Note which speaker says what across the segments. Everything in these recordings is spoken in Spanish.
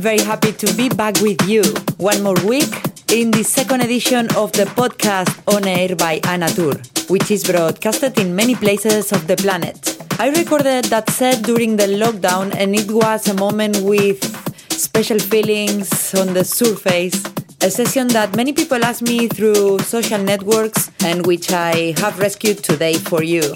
Speaker 1: Very happy to be back with you one more week in the second edition of the podcast On Air by Anatur, which is broadcasted in many places of the planet. I recorded that set during the lockdown and it was a moment with special feelings on the surface. A session that many people asked me through social networks and which I have rescued today for you.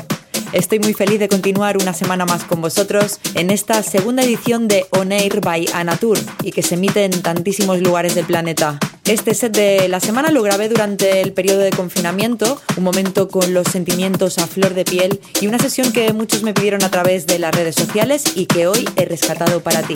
Speaker 1: Estoy muy feliz de continuar una semana más con vosotros en esta segunda edición de On Air by Anatur y que se emite en tantísimos lugares del planeta. Este set de la semana lo grabé durante el periodo de confinamiento, un momento con los sentimientos a flor de piel y una sesión que muchos me pidieron a través de las redes sociales y que hoy he rescatado para ti.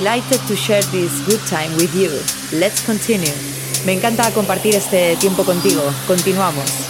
Speaker 2: Delighted to share this good time with you. Let's continue. Me encanta compartir este tiempo contigo. Continuamos.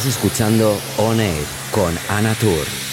Speaker 3: Estás escuchando On Air con Ana Tour.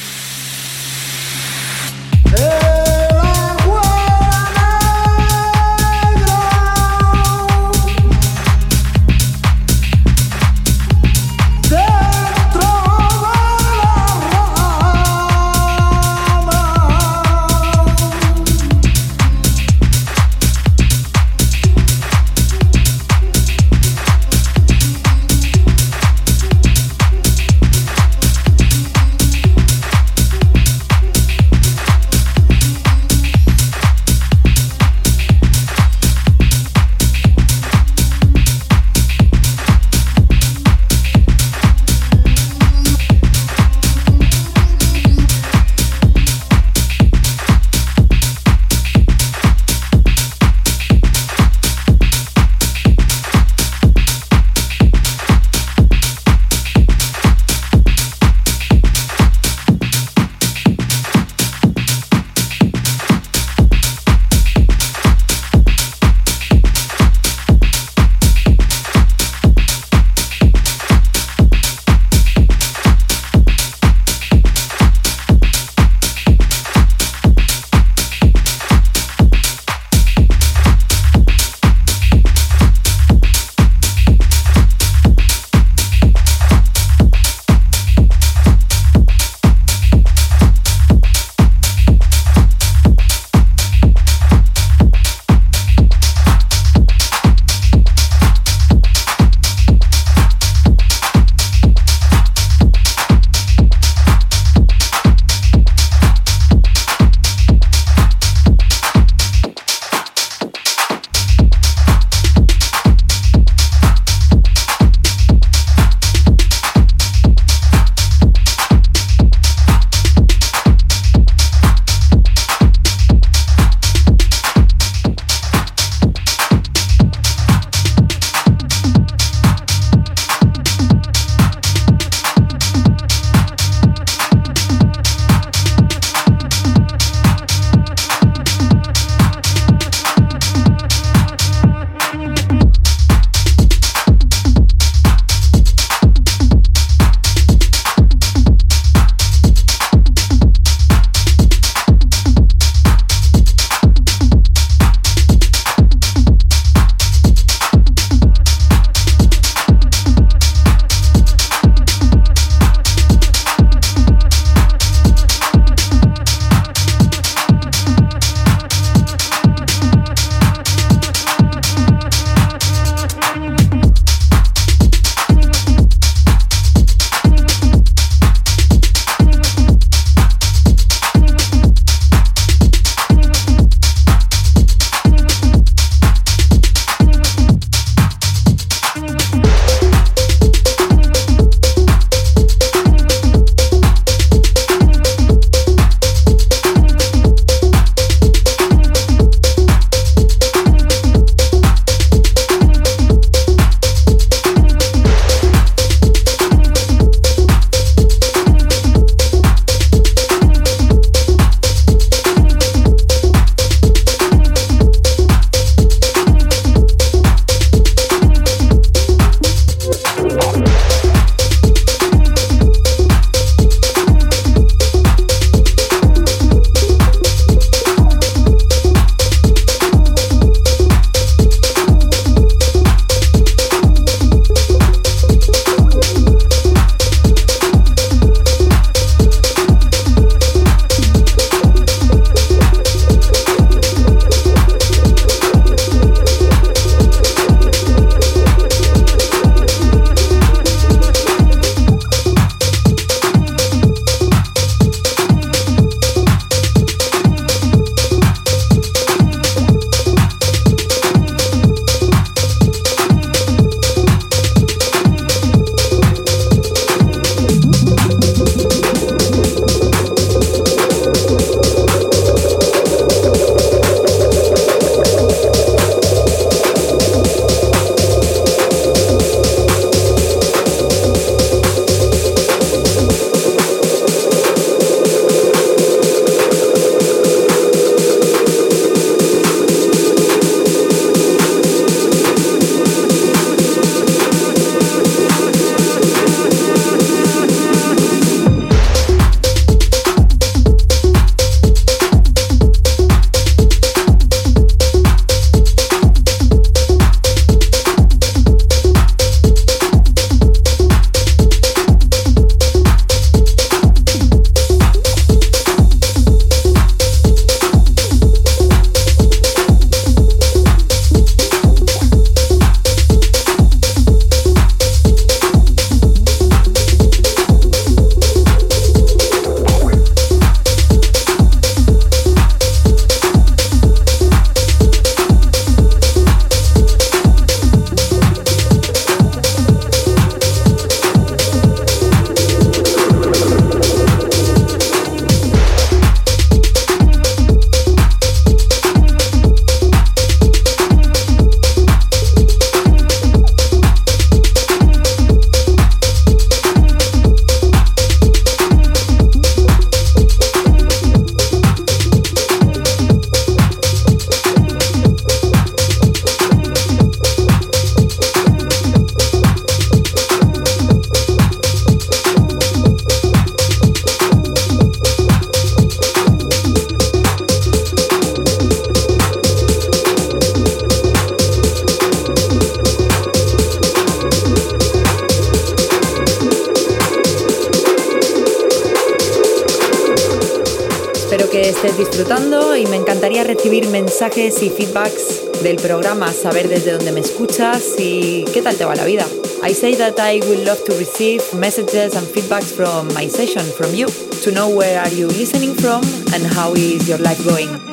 Speaker 1: Mensajes y feedbacks del programa, saber desde dónde me escuchas y qué tal te va la vida. I say that I would love to receive messages and feedbacks from my session from you to know where are you listening from and how is your life going.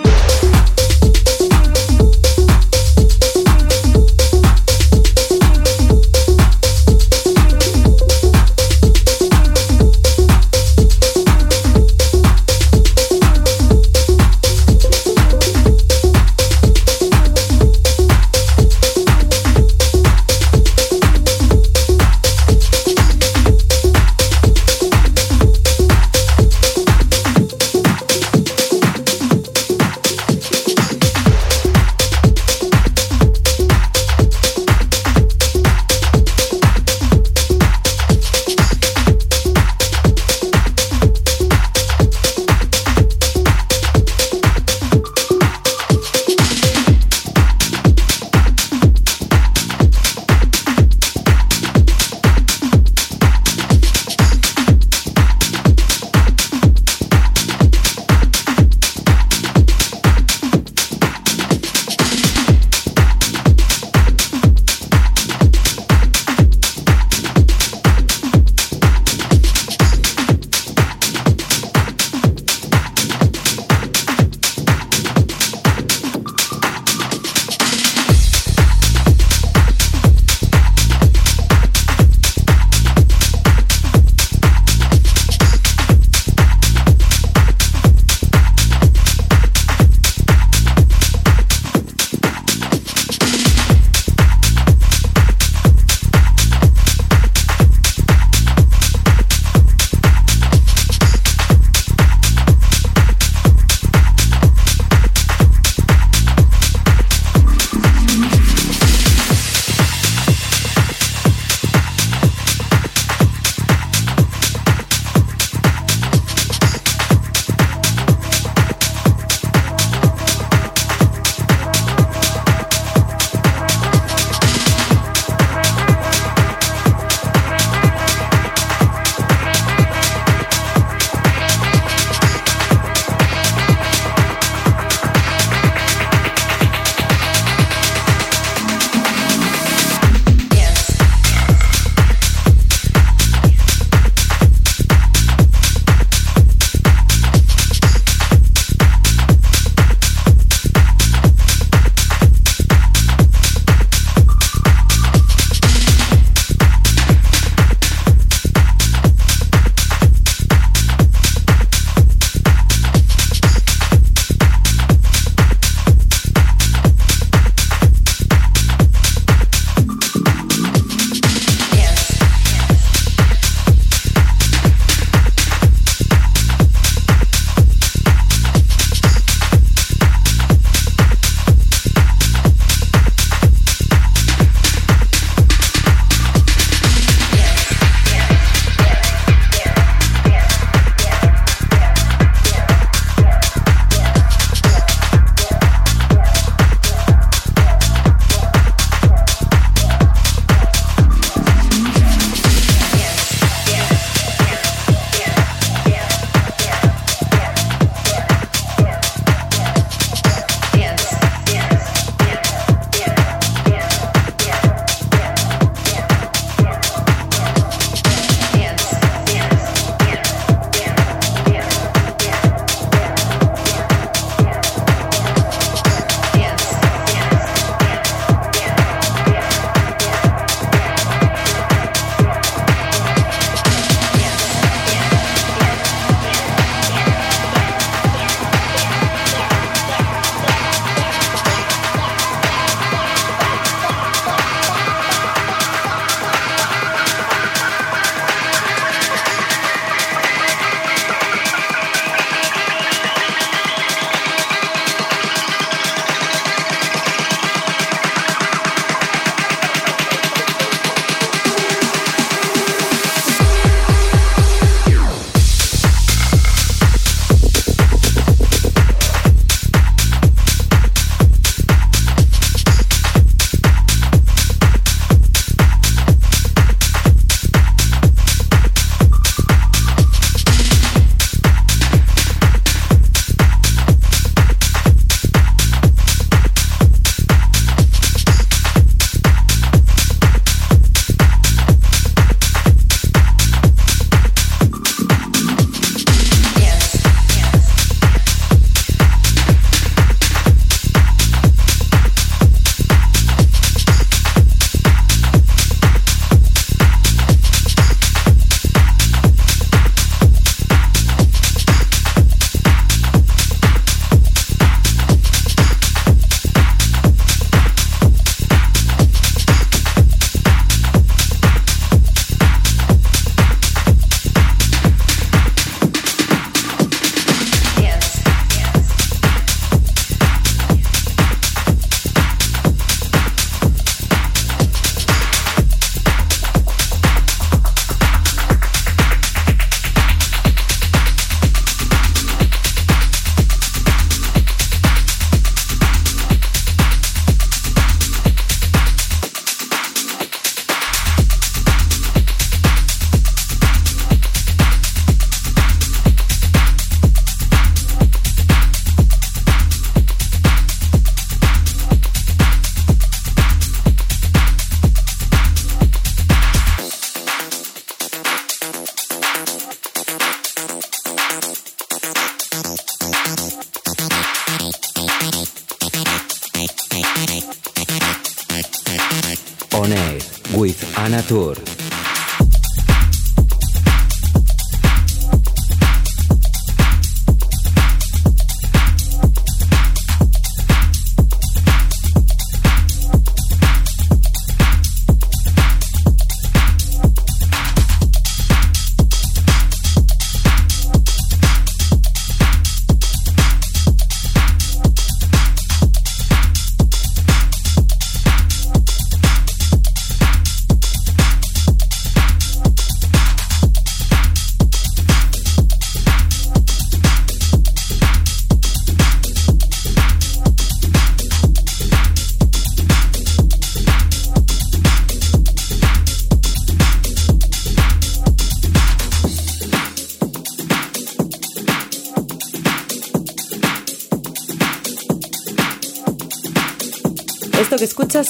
Speaker 2: With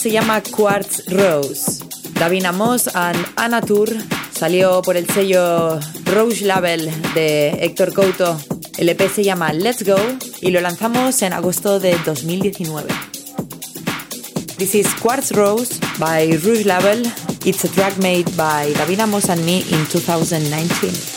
Speaker 1: se llama Quartz Rose. Davina Moss and Anna Tour salió por el sello Rose Label de Héctor Couto. El EP se llama Let's Go y lo lanzamos en agosto de 2019. This is Quartz Rose by Rouge Label. It's a track made by Davina Moss and me in 2019.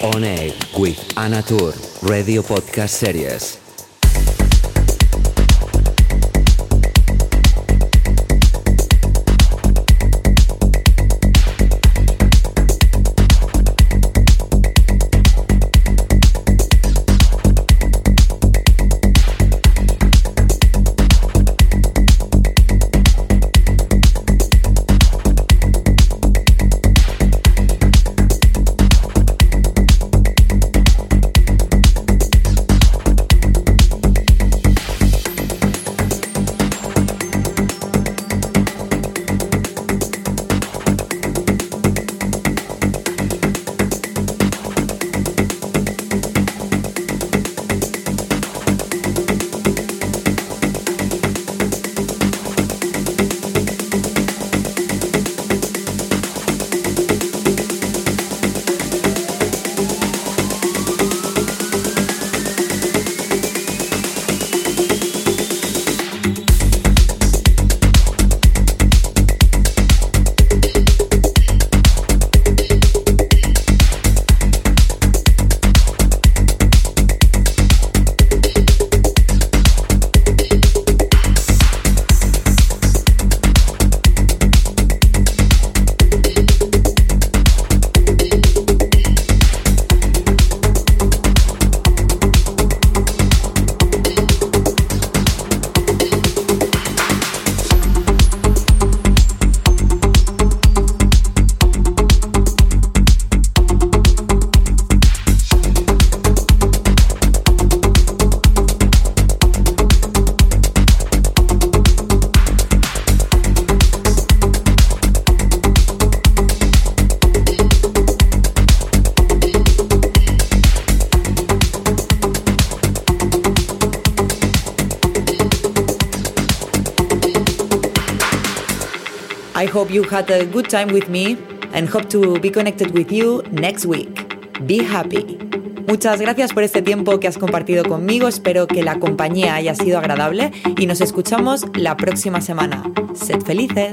Speaker 3: On Air with Anatur Radio Podcast Series.
Speaker 1: Hope you had a good time with me and hope to be connected with you next week. Be happy. Muchas gracias por este tiempo que has compartido conmigo. Espero que la compañía haya sido agradable y nos escuchamos la próxima semana. Sed felices.